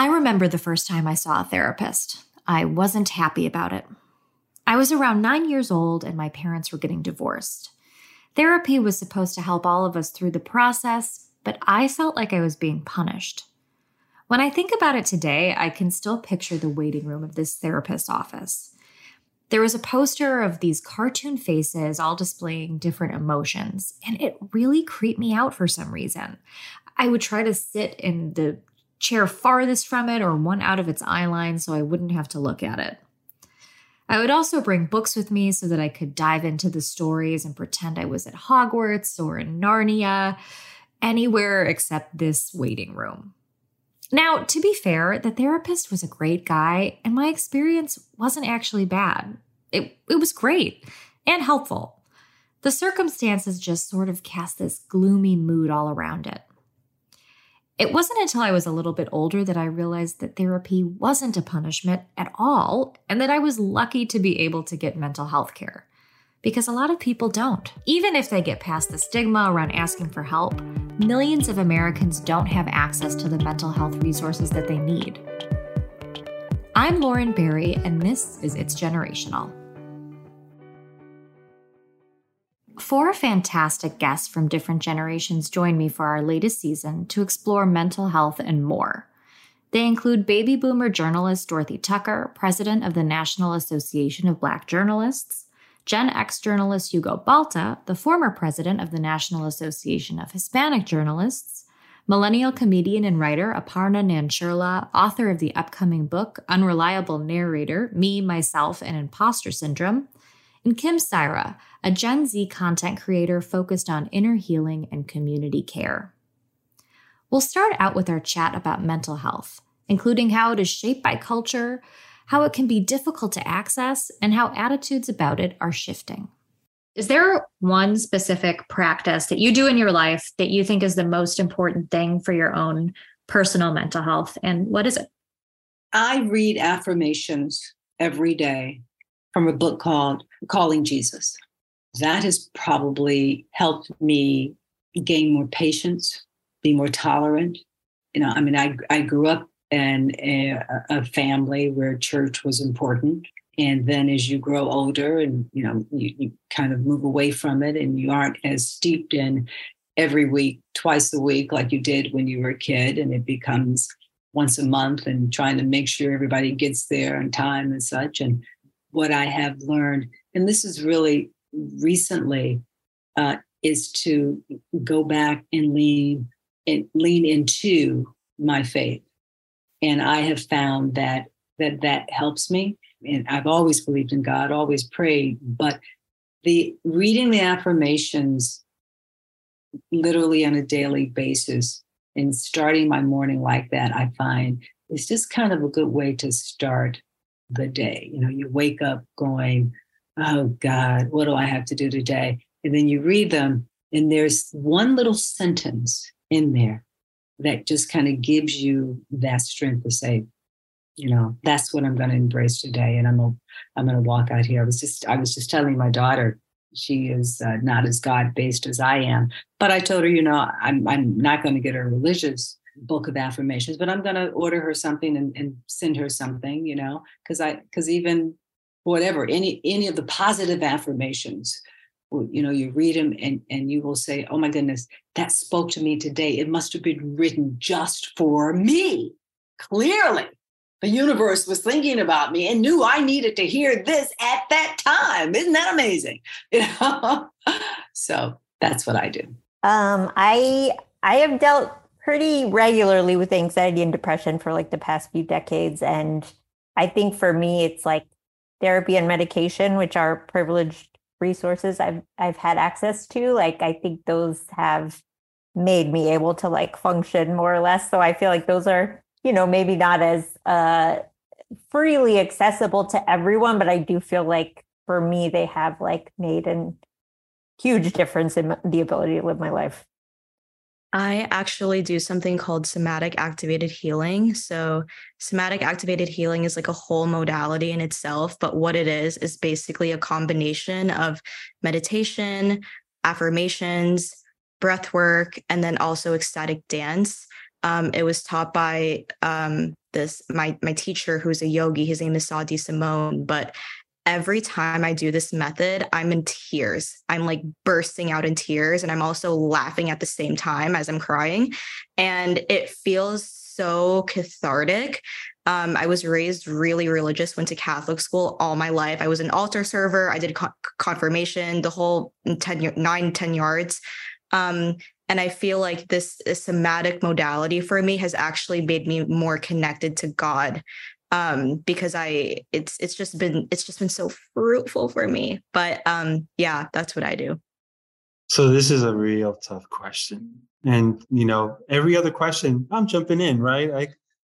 I remember the first time I saw a therapist. I wasn't happy about it. I was around nine years old and my parents were getting divorced. Therapy was supposed to help all of us through the process, but I felt like I was being punished. When I think about it today, I can still picture the waiting room of this therapist's office. There was a poster of these cartoon faces all displaying different emotions, and it really creeped me out for some reason. I would try to sit in the chair farthest from it or one out of its eye line so I wouldn't have to look at it. I would also bring books with me so that I could dive into the stories and pretend I was at Hogwarts or in Narnia, anywhere except this waiting room. Now, to be fair, the therapist was a great guy, and my experience wasn't actually bad. It, it was great and helpful. The circumstances just sort of cast this gloomy mood all around it. It wasn't until I was a little bit older that I realized that therapy wasn't a punishment at all, and that I was lucky to be able to get mental health care. Because a lot of people don't. Even if they get past the stigma around asking for help, millions of Americans don't have access to the mental health resources that they need. I'm Lauren Berry, and this is It's Generational. Four fantastic guests from different generations join me for our latest season to explore mental health and more. They include baby boomer journalist Dorothy Tucker, president of the National Association of Black Journalists, Gen X journalist Hugo Balta, the former president of the National Association of Hispanic Journalists, millennial comedian and writer Aparna Nancherla, author of the upcoming book Unreliable Narrator Me, Myself, and Impostor Syndrome, and Kim Saira, a Gen Z content creator focused on inner healing and community care. We'll start out with our chat about mental health, including how it is shaped by culture, how it can be difficult to access, and how attitudes about it are shifting. Is there one specific practice that you do in your life that you think is the most important thing for your own personal mental health? And what is it? I read affirmations every day from a book called Calling Jesus. That has probably helped me gain more patience, be more tolerant. You know, I mean, I, I grew up in a, a family where church was important. And then as you grow older and, you know, you, you kind of move away from it and you aren't as steeped in every week, twice a week, like you did when you were a kid, and it becomes once a month and trying to make sure everybody gets there on time and such. And what I have learned, and this is really recently, uh, is to go back and lean and lean into my faith. And I have found that that that helps me. And I've always believed in God, always prayed, but the reading the affirmations literally on a daily basis and starting my morning like that, I find is just kind of a good way to start the day. You know, you wake up going, oh God, what do I have to do today? And then you read them, and there's one little sentence in there that just kind of gives you that strength to say, you know, that's what I'm going to embrace today, and I'm gonna, I'm going to walk out here. I was just I was just telling my daughter she is uh, not as God based as I am, but I told her, you know, I'm I'm not going to get her religious book of affirmations, but I'm going to order her something and, and send her something, you know, because I, because even whatever, any, any of the positive affirmations, you know, you read them and, and you will say, oh my goodness, that spoke to me today. It must have been written just for me. Clearly, the universe was thinking about me and knew I needed to hear this at that time. Isn't that amazing? You know? so that's what I do. Um, I I have dealt pretty regularly with anxiety and depression for like the past few decades. And I think for me, it's like therapy and medication, which are privileged resources I've I've had access to. Like I think those have made me able to like function more or less. So I feel like those are, you know, maybe not as uh freely accessible to everyone, but I do feel like for me they have like made a huge difference in the ability to live my life. I actually do something called somatic activated healing. So, somatic activated healing is like a whole modality in itself, but what it is is basically a combination of meditation, affirmations, breath work, and then also ecstatic dance Um, it was taught by um, this my my teacher who's a yogi. His name is Saw Simone, But every time I do this method, I'm in tears. I'm like bursting out in tears, and I'm also laughing at the same time as I'm crying, and it feels so cathartic. Um, I was raised really religious, went to Catholic school all my life. I was an altar server. I did con- confirmation, the whole 10, 9, 10 yards. Um, and I feel like this, this somatic modality for me has actually made me more connected to God um because i it's it's just been it's just been so fruitful for me but um yeah that's what i do. So this is a real tough question and you know every other question i'm jumping in right? I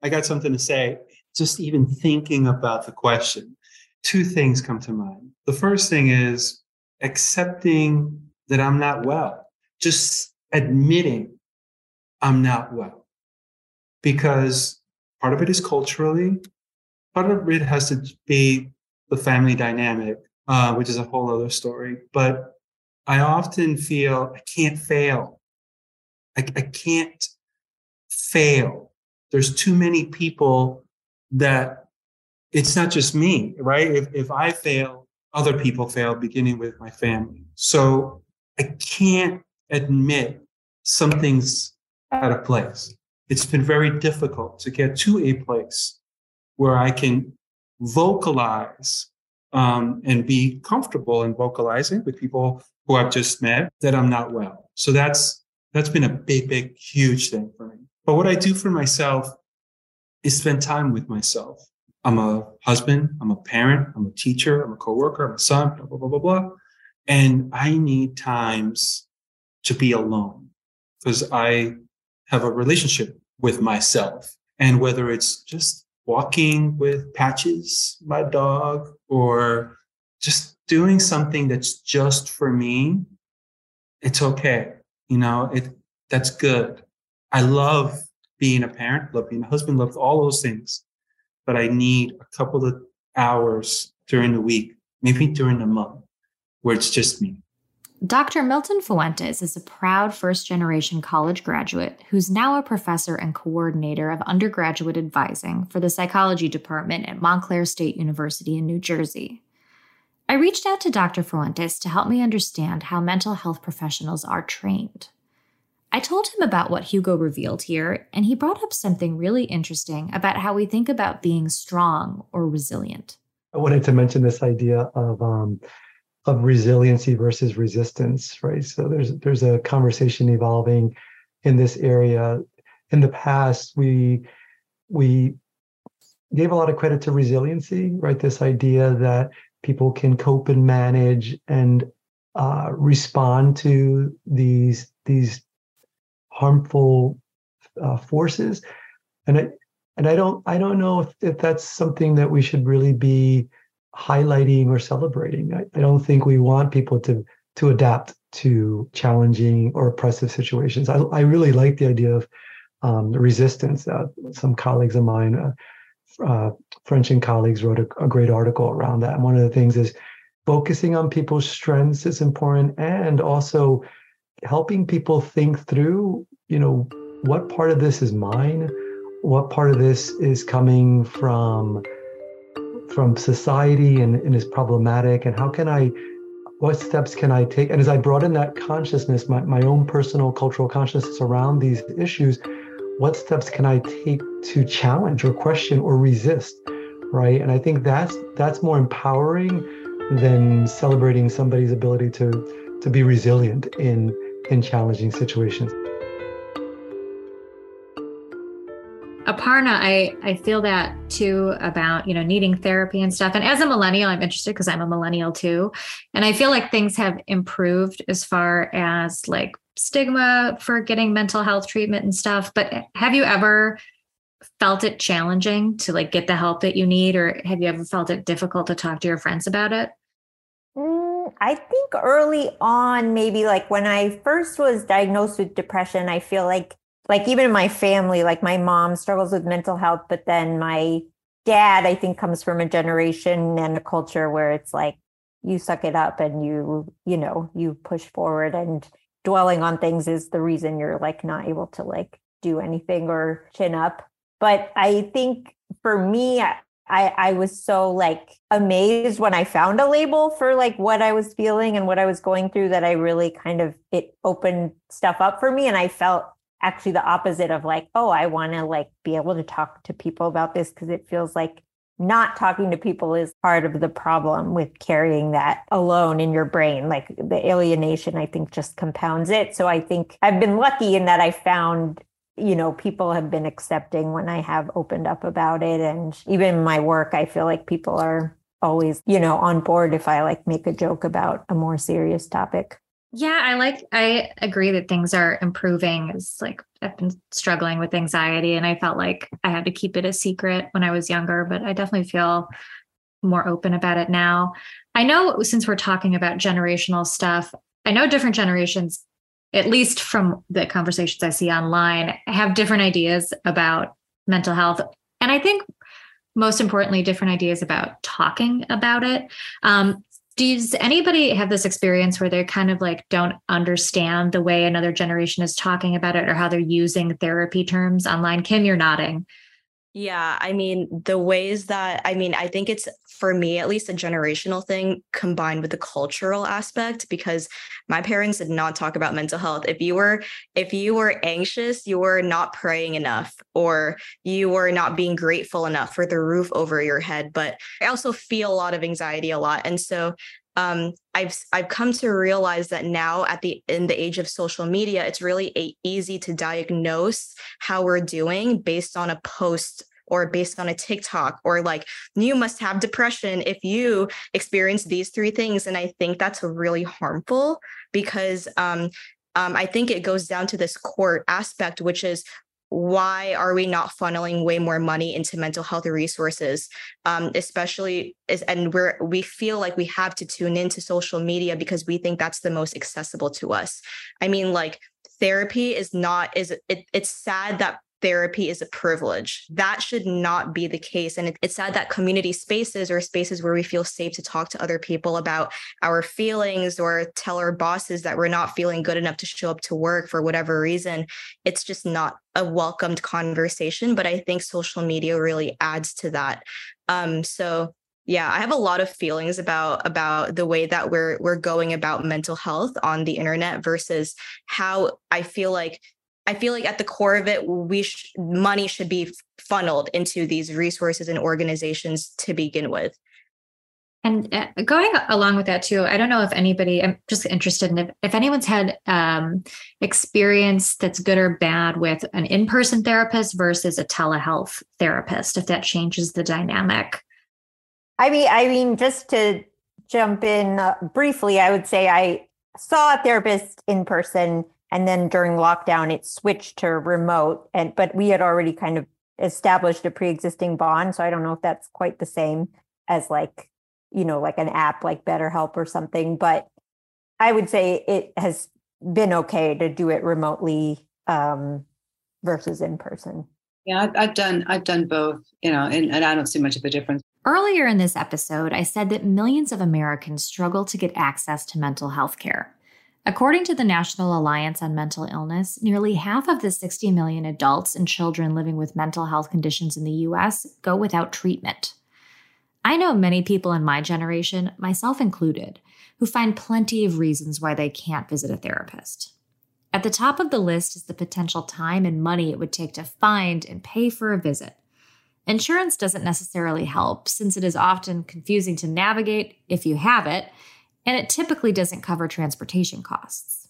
i got something to say. Just even thinking about the question two things come to mind. The first thing is accepting that i'm not well. Just admitting I'm not well. Because part of it is culturally, part of it has to be the family dynamic, uh, which is a whole other story. But I often feel I can't fail. I, I can't fail. There's too many people that it's not just me, right? If, if I fail, other people fail, beginning with my family. So I can't admit something's out of place. It's been very difficult to get to a place where I can vocalize um, and be comfortable in vocalizing with people who I've just met that I'm not well. So that's that's been a big, big, huge thing for me. But what I do for myself is spend time with myself. I'm a husband, I'm a parent, I'm a teacher, I'm a coworker, I'm a son, blah, blah, blah, blah, blah. And I need times to be alone because I have a relationship with myself. And whether it's just walking with Patches, my dog, or just doing something that's just for me, it's okay. You know, it that's good. I love being a parent, love being a husband, love all those things. But I need a couple of hours during the week, maybe during the month, where it's just me. Dr. Milton Fuentes is a proud first generation college graduate who's now a professor and coordinator of undergraduate advising for the psychology department at Montclair State University in New Jersey. I reached out to Dr. Fuentes to help me understand how mental health professionals are trained. I told him about what Hugo revealed here, and he brought up something really interesting about how we think about being strong or resilient. I wanted to mention this idea of um, of resiliency versus resistance, right? So there's there's a conversation evolving in this area. In the past, we we gave a lot of credit to resiliency, right? This idea that people can cope and manage and uh, respond to these these harmful uh, forces, and I and I don't I don't know if, if that's something that we should really be highlighting or celebrating. I, I, don't think we want people to to adapt to challenging or oppressive situations. I, I really like the idea of um, resistance. Uh, some colleagues of mine, uh, uh, French and colleagues, wrote a, a, great article around that. And one of the things is focusing on people's strengths is important, and also helping people think through. You know, what part of this is mine? What part of this is coming from from society and, and is problematic and how can i what steps can i take? And as i broaden that consciousness my, my own personal cultural consciousness around these issues what steps can i take to challenge or question or resist right? And i think that's that's more empowering than celebrating somebody's ability to to be resilient in in challenging situations Aparna, I, I feel that too about, you know, needing therapy and stuff. And as a millennial, I'm interested because I'm a millennial too. And I feel like things have improved as far as like stigma for getting mental health treatment and stuff. But have you ever felt it challenging to like get the help that you need? Or have you ever felt it difficult to talk to your friends about it? Mm, I think early on, maybe like when I first was diagnosed with depression, I feel like like even in my family, like my mom struggles with mental health, but then my dad, I think, comes from a generation and a culture where it's like you suck it up and you, you know, you push forward and dwelling on things is the reason you're like not able to like do anything or chin up. But I think for me, I, I was so like amazed when I found a label for like what I was feeling and what I was going through that I really kind of it opened stuff up for me. And I felt actually the opposite of like, oh, I want to like be able to talk to people about this because it feels like not talking to people is part of the problem with carrying that alone in your brain. Like the alienation, I think, just compounds it. So I think I've been lucky in that I found, you know, people have been accepting when I have opened up about it. And even my work, I feel like people are always, you know, on board if I like make a joke about a more serious topic. Yeah, I like I agree that things are improving. It's like I've been struggling with anxiety and I felt like I had to keep it a secret when I was younger, but I definitely feel more open about it now. I know since we're talking about generational stuff, I know different generations, at least from the conversations I see online, have different ideas about mental health. And I think most importantly, different ideas about talking about it. Um, does anybody have this experience where they kind of like don't understand the way another generation is talking about it or how they're using therapy terms online? Kim, you're nodding. Yeah, I mean, the ways that I mean, I think it's for me at least a generational thing combined with the cultural aspect because my parents did not talk about mental health. If you were if you were anxious, you were not praying enough or you were not being grateful enough for the roof over your head, but I also feel a lot of anxiety a lot. And so um, I've I've come to realize that now at the in the age of social media, it's really a, easy to diagnose how we're doing based on a post or based on a TikTok or like you must have depression if you experience these three things. And I think that's really harmful because um, um, I think it goes down to this core aspect, which is why are we not funneling way more money into mental health resources um, especially is and we're we feel like we have to tune into social media because we think that's the most accessible to us. I mean like therapy is not is it, it's sad that therapy is a privilege. That should not be the case. And it, it's sad that community spaces or spaces where we feel safe to talk to other people about our feelings or tell our bosses that we're not feeling good enough to show up to work for whatever reason, it's just not a welcomed conversation. But I think social media really adds to that. Um, so yeah i have a lot of feelings about about the way that we're we're going about mental health on the internet versus how i feel like I feel like at the core of it, we sh- money should be funneled into these resources and organizations to begin with. And uh, going along with that too, I don't know if anybody. I'm just interested in if, if anyone's had um, experience that's good or bad with an in-person therapist versus a telehealth therapist. If that changes the dynamic. I mean, I mean, just to jump in uh, briefly, I would say I saw a therapist in person and then during lockdown it switched to remote and but we had already kind of established a pre-existing bond so i don't know if that's quite the same as like you know like an app like betterhelp or something but i would say it has been okay to do it remotely um, versus in person. Yeah I've, I've done i've done both you know and, and i don't see much of a difference. Earlier in this episode i said that millions of americans struggle to get access to mental health care According to the National Alliance on Mental Illness, nearly half of the 60 million adults and children living with mental health conditions in the US go without treatment. I know many people in my generation, myself included, who find plenty of reasons why they can't visit a therapist. At the top of the list is the potential time and money it would take to find and pay for a visit. Insurance doesn't necessarily help since it is often confusing to navigate if you have it and it typically doesn't cover transportation costs.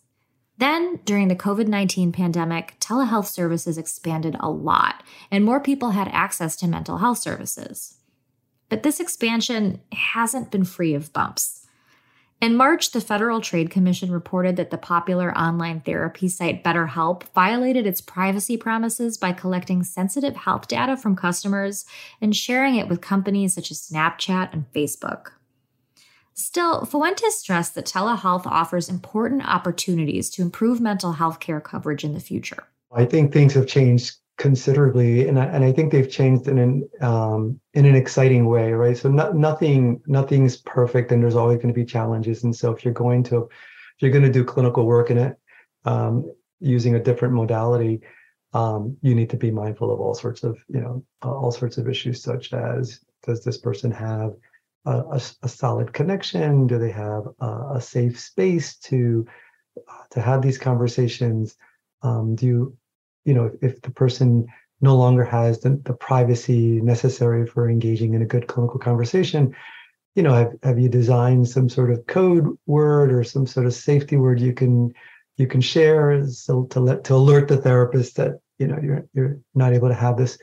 Then, during the COVID 19 pandemic, telehealth services expanded a lot, and more people had access to mental health services. But this expansion hasn't been free of bumps. In March, the Federal Trade Commission reported that the popular online therapy site BetterHelp violated its privacy promises by collecting sensitive health data from customers and sharing it with companies such as Snapchat and Facebook. Still, Fuentes stressed that telehealth offers important opportunities to improve mental health care coverage in the future. I think things have changed considerably, and I, and I think they've changed in an um, in an exciting way, right? So no, nothing nothing's perfect, and there's always going to be challenges. And so if you're going to if you're going to do clinical work in it um, using a different modality, um, you need to be mindful of all sorts of you know all sorts of issues such as does this person have a, a, a solid connection? Do they have a, a safe space to uh, to have these conversations? Um, do you you know if, if the person no longer has the, the privacy necessary for engaging in a good clinical conversation you know have, have you designed some sort of code word or some sort of safety word you can you can share so to let to alert the therapist that you know you're you're not able to have this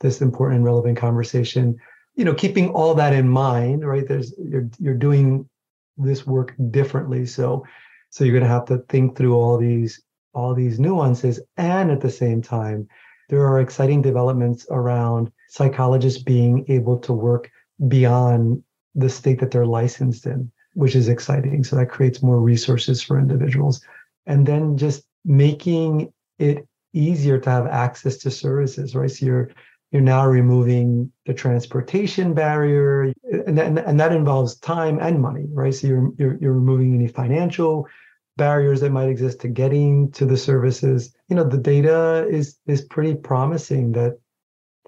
this important and relevant conversation you know keeping all that in mind right? There's you're you're doing this work differently. So so you're going to have to think through all these all these nuances. And at the same time there are exciting developments around psychologists being able to work beyond the state that they're licensed in which is exciting. So that creates more resources for individuals. And then just making it easier to have access to services, right? So you're you're now removing the transportation barrier, and, and, and that involves time and money, right? So you're, you're you're removing any financial barriers that might exist to getting to the services. You know, the data is is pretty promising that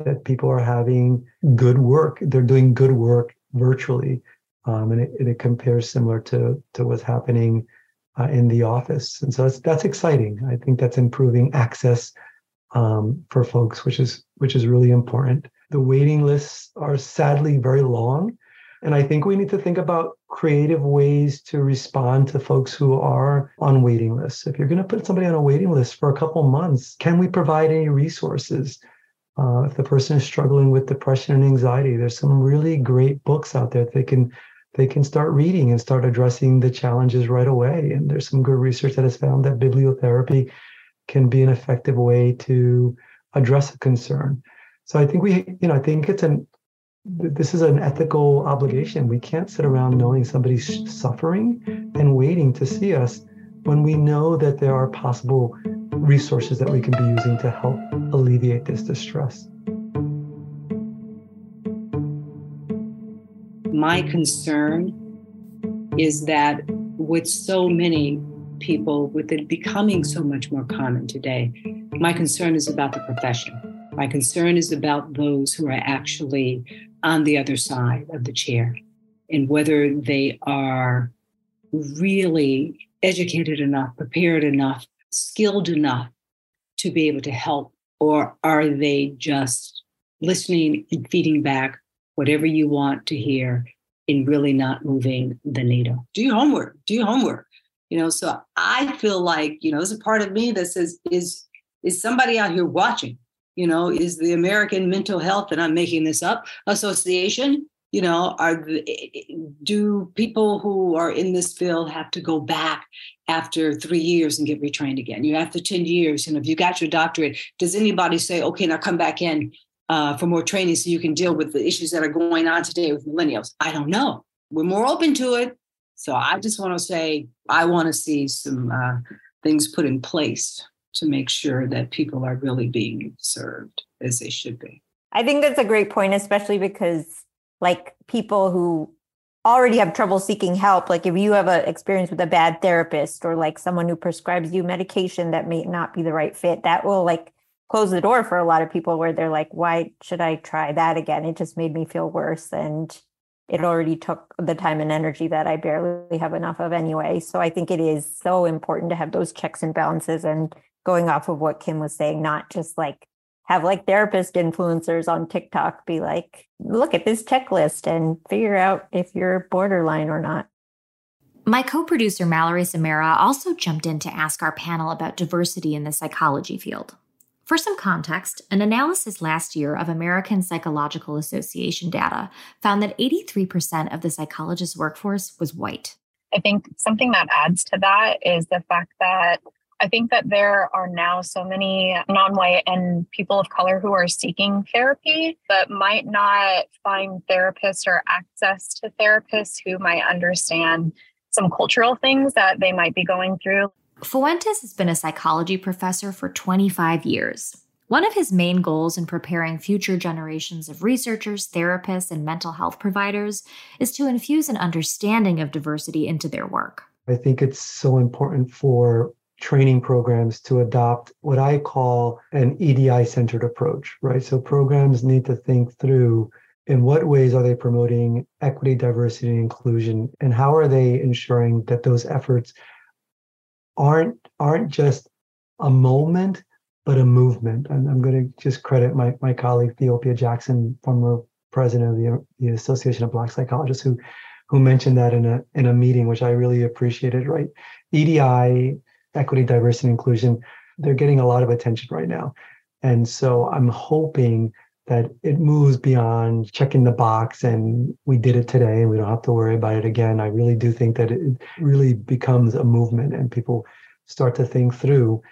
that people are having good work. They're doing good work virtually, um, and it, it compares similar to to what's happening uh, in the office. And so that's, that's exciting. I think that's improving access um, for folks, which is which is really important. The waiting lists are sadly very long, and I think we need to think about creative ways to respond to folks who are on waiting lists. If you're going to put somebody on a waiting list for a couple months, can we provide any resources? Uh, if the person is struggling with depression and anxiety, there's some really great books out there that they can they can start reading and start addressing the challenges right away. And there's some good research that has found that bibliotherapy can be an effective way to address a concern. So I think we, you know, I think it's an this is an ethical obligation. We can't sit around knowing somebody's suffering and waiting to see us when we know that there are possible resources that we can be using to help alleviate this distress. my concern is that with so many people, with it becoming so mm-hmm. much more common today, my concern is about the profession. My concern is about those who are actually on the other side of the chair and whether they are really educated enough, prepared enough, skilled enough to be able to help, or are they just listening and feeding back whatever you want to hear in really not moving the needle. Do your homework, do your homework. You know, so I feel like, you know, there's a part of me that says, is is somebody out here watching? You know, is the American Mental Health, and I'm making this up, association, you know, are the, do people who are in this field have to go back after three years and get retrained again? You after 10 years, you know, if you got your doctorate, does anybody say, okay, now come back in uh, for more training so you can deal with the issues that are going on today with millennials? I don't know. We're more open to it. So I just want to say I want to see some uh, things put in place to make sure that people are really being served as they should be. I think that's a great point, especially because like people who already have trouble seeking help, like if you have an experience with a bad therapist or like someone who prescribes you medication that may not be the right fit, that will like close the door for a lot of people where they're like, why should I try that again? It just made me feel worse. And it already took the time and energy that I barely have enough of anyway. So I think it is so important to have those checks and balances and going off of what Kim was saying, not just like have like therapist influencers on TikTok be like, look at this checklist and figure out if you're borderline or not. My co producer, Mallory Samara, also jumped in to ask our panel about diversity in the psychology field. For some context, an analysis last year of American Psychological Association data found that 83% of the psychologist workforce was white. I think something that adds to that is the fact that I think that there are now so many non white and people of color who are seeking therapy, but might not find therapists or access to therapists who might understand some cultural things that they might be going through. Fuentes has been a psychology professor for 25 years. One of his main goals in preparing future generations of researchers, therapists, and mental health providers is to infuse an understanding of diversity into their work. I think it's so important for training programs to adopt what I call an EDI centered approach, right? So programs need to think through in what ways are they promoting equity, diversity, and inclusion, and how are they ensuring that those efforts aren't aren't just a moment, but a movement. And I'm going to just credit my my colleague Theopia Jackson, former president of the, the Association of Black Psychologists, who who mentioned that in a in a meeting, which I really appreciated. Right, EDI, equity, diversity, and inclusion, they're getting a lot of attention right now, and so I'm hoping that it moves beyond checking the box and we did it today and we don't have to worry about it again. I really do think that it really becomes a movement and people start to think through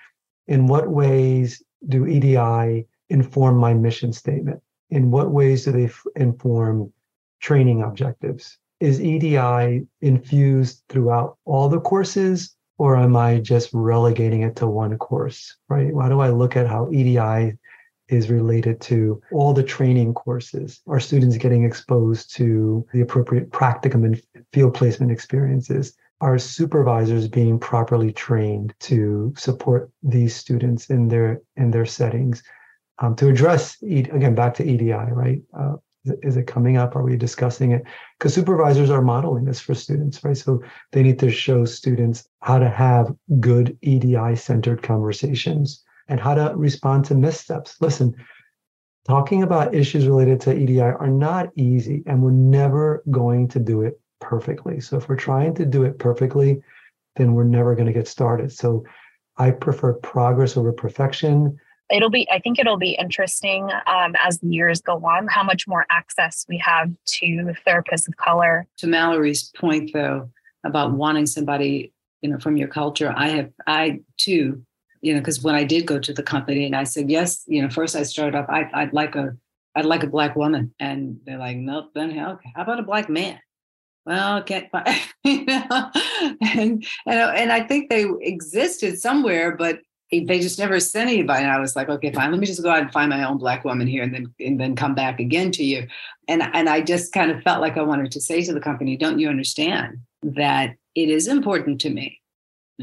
in what ways do EDI inform my mission statement? In what ways do they f- inform training objectives? Is EDI infused throughout all the courses or am I just relegating it to one course, right? Why do I look at how EDI is related to all the training courses. Are students getting exposed to the appropriate practicum and field placement experiences? Are supervisors being properly trained to support these students in their in their settings? Um, to address again back to EDI, right? Uh, is it coming up? Are we discussing it? Because supervisors are modeling this for students, right? So they need to show students how to have good EDI centered conversations and how to respond to missteps. Listen, talking about issues related to EDI are not easy, and we're never going to do it perfectly. So if we're trying to do it perfectly, then we're never going to get started. So I prefer progress over perfection. It'll be, I think it'll be interesting um, as the years go on, how much more access we have to therapists of color. To Mallory's point, though, about wanting somebody, you know, from your culture, I have, I too you know, because when I did go to the company and I said, yes, you know, first I started off, I, I'd like a, I'd like a black woman. And they're like, nope, then hell, how about a black man? Well, can't find, you know, and, and, and I think they existed somewhere, but they just never sent anybody. And I was like, okay, fine, let me just go out and find my own black woman here and then, and then come back again to you. And, and I just kind of felt like I wanted to say to the company, don't you understand that it is important to me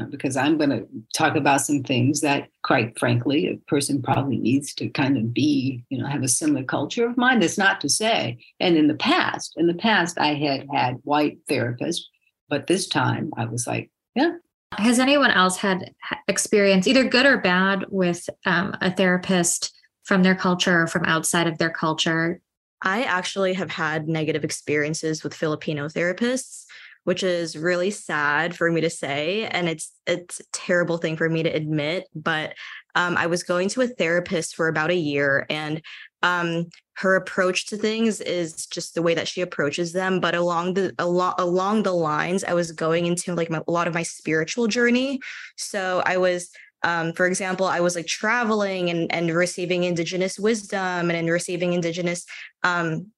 because I'm going to talk about some things that, quite frankly, a person probably needs to kind of be, you know, have a similar culture of mind. That's not to say. And in the past, in the past, I had had white therapists, but this time I was like, yeah. Has anyone else had experience, either good or bad, with um, a therapist from their culture or from outside of their culture? I actually have had negative experiences with Filipino therapists which is really sad for me to say and it's it's a terrible thing for me to admit but um, i was going to a therapist for about a year and um, her approach to things is just the way that she approaches them but along the along, along the lines i was going into like my, a lot of my spiritual journey. So i was um, for example, I was like traveling and and receiving indigenous wisdom and, and receiving indigenous um,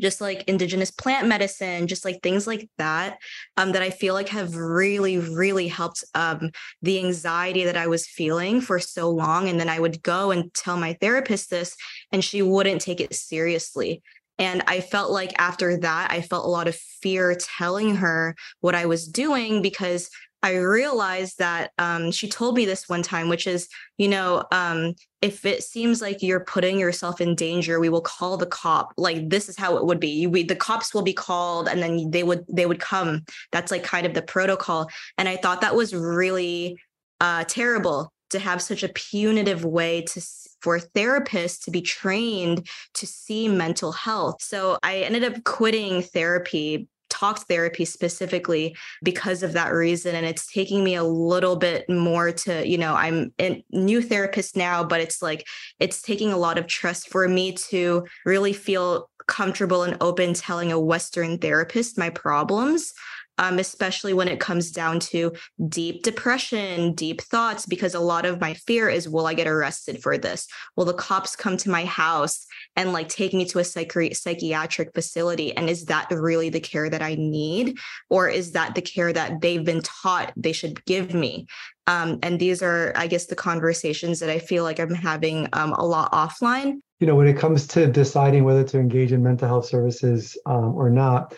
just like indigenous plant medicine just like things like that um, that i feel like have really really helped um, the anxiety that i was feeling for so long and then i would go and tell my therapist this and she wouldn't take it seriously. And I felt like after that, I felt a lot of fear telling her what I was doing because I realized that um, she told me this one time, which is, you know, um, if it seems like you're putting yourself in danger, we will call the cop. Like this is how it would be. We, the cops will be called, and then they would they would come. That's like kind of the protocol. And I thought that was really uh, terrible to have such a punitive way to for therapists to be trained to see mental health. So I ended up quitting therapy talk therapy specifically because of that reason and it's taking me a little bit more to you know i'm a new therapist now but it's like it's taking a lot of trust for me to really feel comfortable and open telling a western therapist my problems um, especially when it comes down to deep depression, deep thoughts, because a lot of my fear is will I get arrested for this? Will the cops come to my house and like take me to a psychi- psychiatric facility? And is that really the care that I need? Or is that the care that they've been taught they should give me? Um, and these are, I guess, the conversations that I feel like I'm having um, a lot offline. You know, when it comes to deciding whether to engage in mental health services um, or not,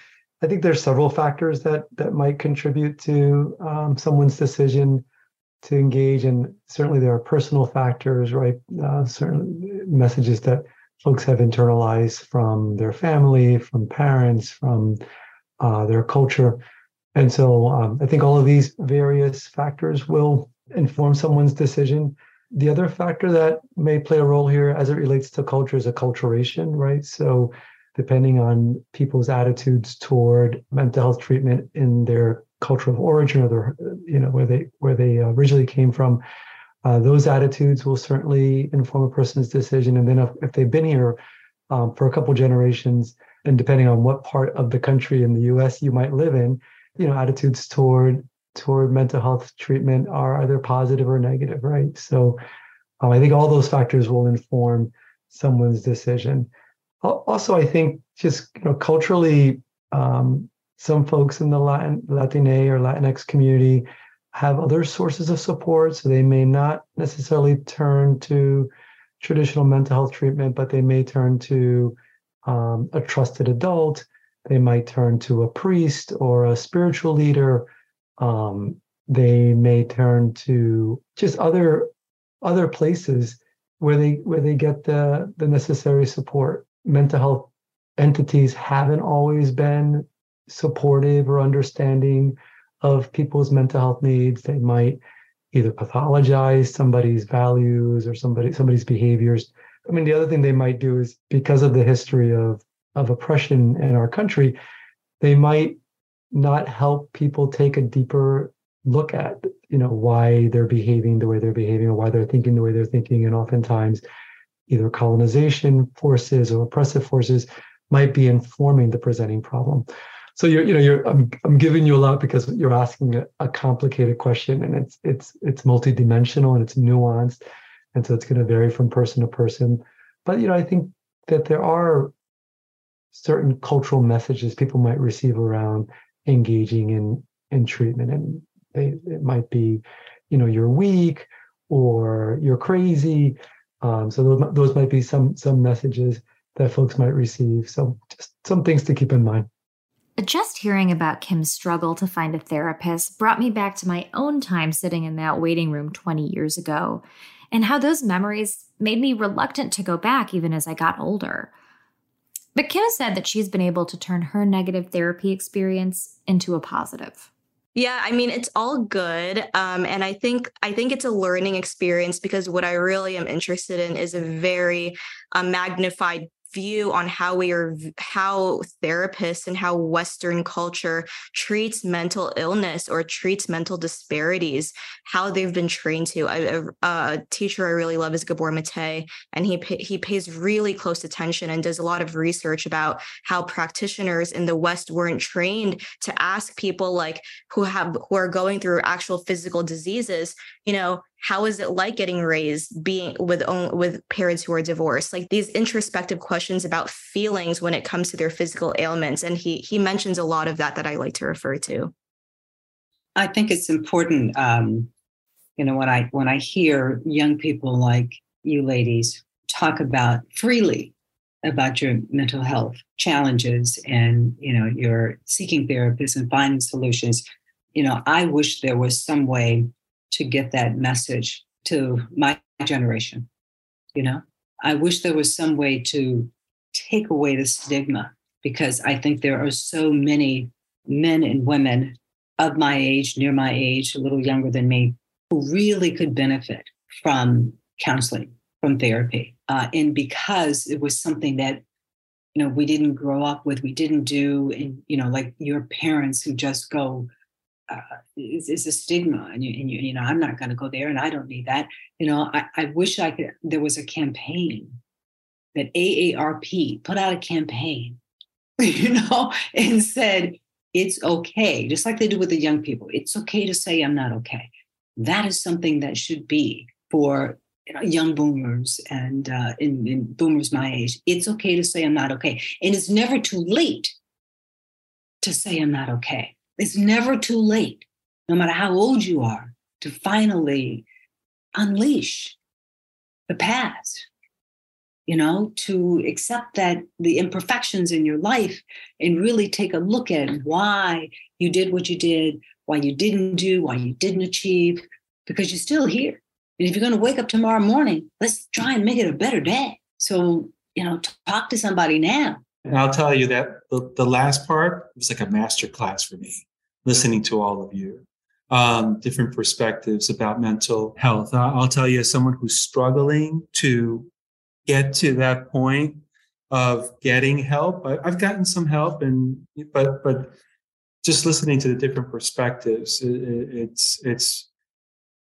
I think there's several factors that that might contribute to um, someone's decision. to engage and certainly there are personal factors right? Uh, certain messages that folks have internalized from their family from parents from uh, their culture. And so um, i think all of these various factors will inform someone's decision. The other factor that may play a role here as it relates to culture is acculturation right? So depending on people's attitudes toward mental health treatment in their culture of origin or their you know where they where they originally came from uh, those attitudes will certainly inform a person's decision. And then if, if they've been here um, for a couple generations and depending on what part of the country in the us you might live in you know attitudes toward toward mental health treatment are either positive or negative right? So um, i think all those factors will inform someone's decision also i think just you know culturally um, some folks in the Latin, Latina or Latinx community have other sources of support. So they may not necessarily turn to traditional mental health treatment, but they may turn to um, a trusted adult. They might turn to a priest or a spiritual leader. Um, they may turn to just other other places where they where they get the the necessary support. Mental health entities haven't always been supportive or understanding of people's mental health needs. They might either pathologize somebody's values or somebody somebody's behaviors. I mean, the other thing they might do is because of the history of of oppression in our country, they might not help people take a deeper look at you know why they're behaving the way they're behaving or why they're thinking the way they're thinking and oftentimes either colonization forces or oppressive forces might be informing the presenting problem. So you're you know you're I'm, I'm giving you a lot because you're asking a, a complicated question and it's it's it's multidimensional and it's nuanced. And so it's going to vary from person to person. But you know i think that there are certain cultural messages people might receive around engaging in in treatment. And they, it might be you know you're weak or you're crazy um, so those, those might be some some messages that folks might receive so just some things to keep in mind just hearing about Kim's struggle to find a therapist brought me back to my own time sitting in that waiting room 20 years ago, and how those memories made me reluctant to go back even as I got older. But Kim said that she's been able to turn her negative therapy experience into a positive. Yeah, I mean it's all good, um, and I think I think it's a learning experience because what I really am interested in is a very uh, magnified view on how we are how therapists and how western culture treats mental illness or treats mental disparities how they've been trained to. A, uh, a teacher i really love is gabor mate and he he pays really close attention and does a lot of research about how practitioners in the west weren't trained to ask people like who have who are going through actual physical diseases you know how is it like getting raised being with with parents who are divorced? Like these introspective questions about feelings when it comes to their physical ailments. And he he mentions a lot of that that i like to refer to. I think it's important um you know when i when i hear young people like you ladies talk about freely about your mental health challenges and you know you're seeking therapists and finding solutions you know i wish there was some way to get that message to my generation. You know, I wish there was some way to take away the stigma because I think there are so many men and women of my age, near my age, a little younger than me, who really could benefit from counseling, from therapy. Uh, and because it was something that you know we didn't grow up with we didn't do and you know like your parents who just go uh, is, is a stigma and you, and you, you know i'm not going to go there and i don't need that. You know I, I wish i could there was a campaign that aarp put out a campaign you know and said it's okay just like they do with the young people. It's okay to say i'm not okay. That is something that should be for young boomers and uh, in, in boomers my age. It's okay to say i'm not okay. And it's never too late to say i'm not okay it's never too late, no matter how old you are, to finally unleash the past, you know, to accept that the imperfections in your life and really take a look at why you did what you did, why you didn't do, why you didn't achieve, because you're still here. And if you're going to wake up tomorrow morning, let's try and make it a better day. So, you know, talk to somebody now. And I'll tell you that the, the last part was like a master class for me, listening to all of you, um, different perspectives about mental health. I'll tell you, as someone who's struggling to get to that point of getting help, I, I've gotten some help, and but but just listening to the different perspectives, it, it's it's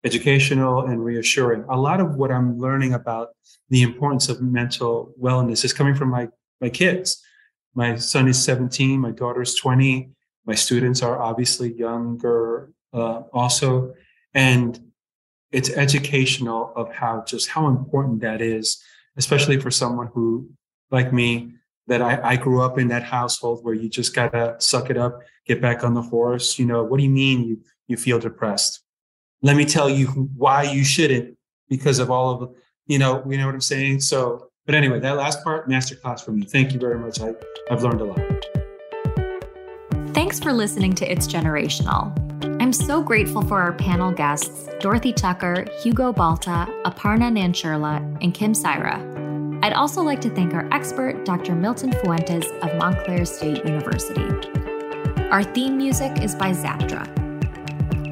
educational and reassuring. A lot of what I'm learning about the importance of mental wellness is coming from my my kids. My son is 17, my daughter's 20. My students are obviously younger uh, also, and it's educational of how just how important that is, especially for someone who, like me, that I, I grew up in that household where you just gotta suck it up, get back on the horse. You know, what do you mean you you feel depressed? let me tell you why you shouldn't because of all of you know you know what i'm saying so but anyway that last part masterclass for me. Thank you very much. I, i've learned a lot. Thanks for listening to it's generational. I'm so grateful for our panel guests dorothy tucker hugo balta aparna nancherla and kim saira. I'd also like to thank our expert dr milton fuentes of montclair state university. Our theme music is by zaptra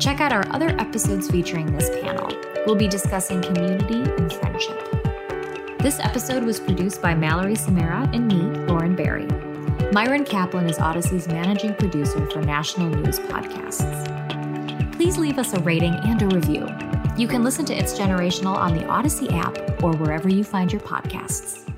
Check out our other episodes featuring this panel. We'll be discussing community and friendship. This episode was produced by Mallory Samara and me, Lauren Barry. Myron Kaplan is Odyssey's managing producer for national news podcasts. Please leave us a rating and a review. You can listen to It's Generational on the Odyssey app or wherever you find your podcasts.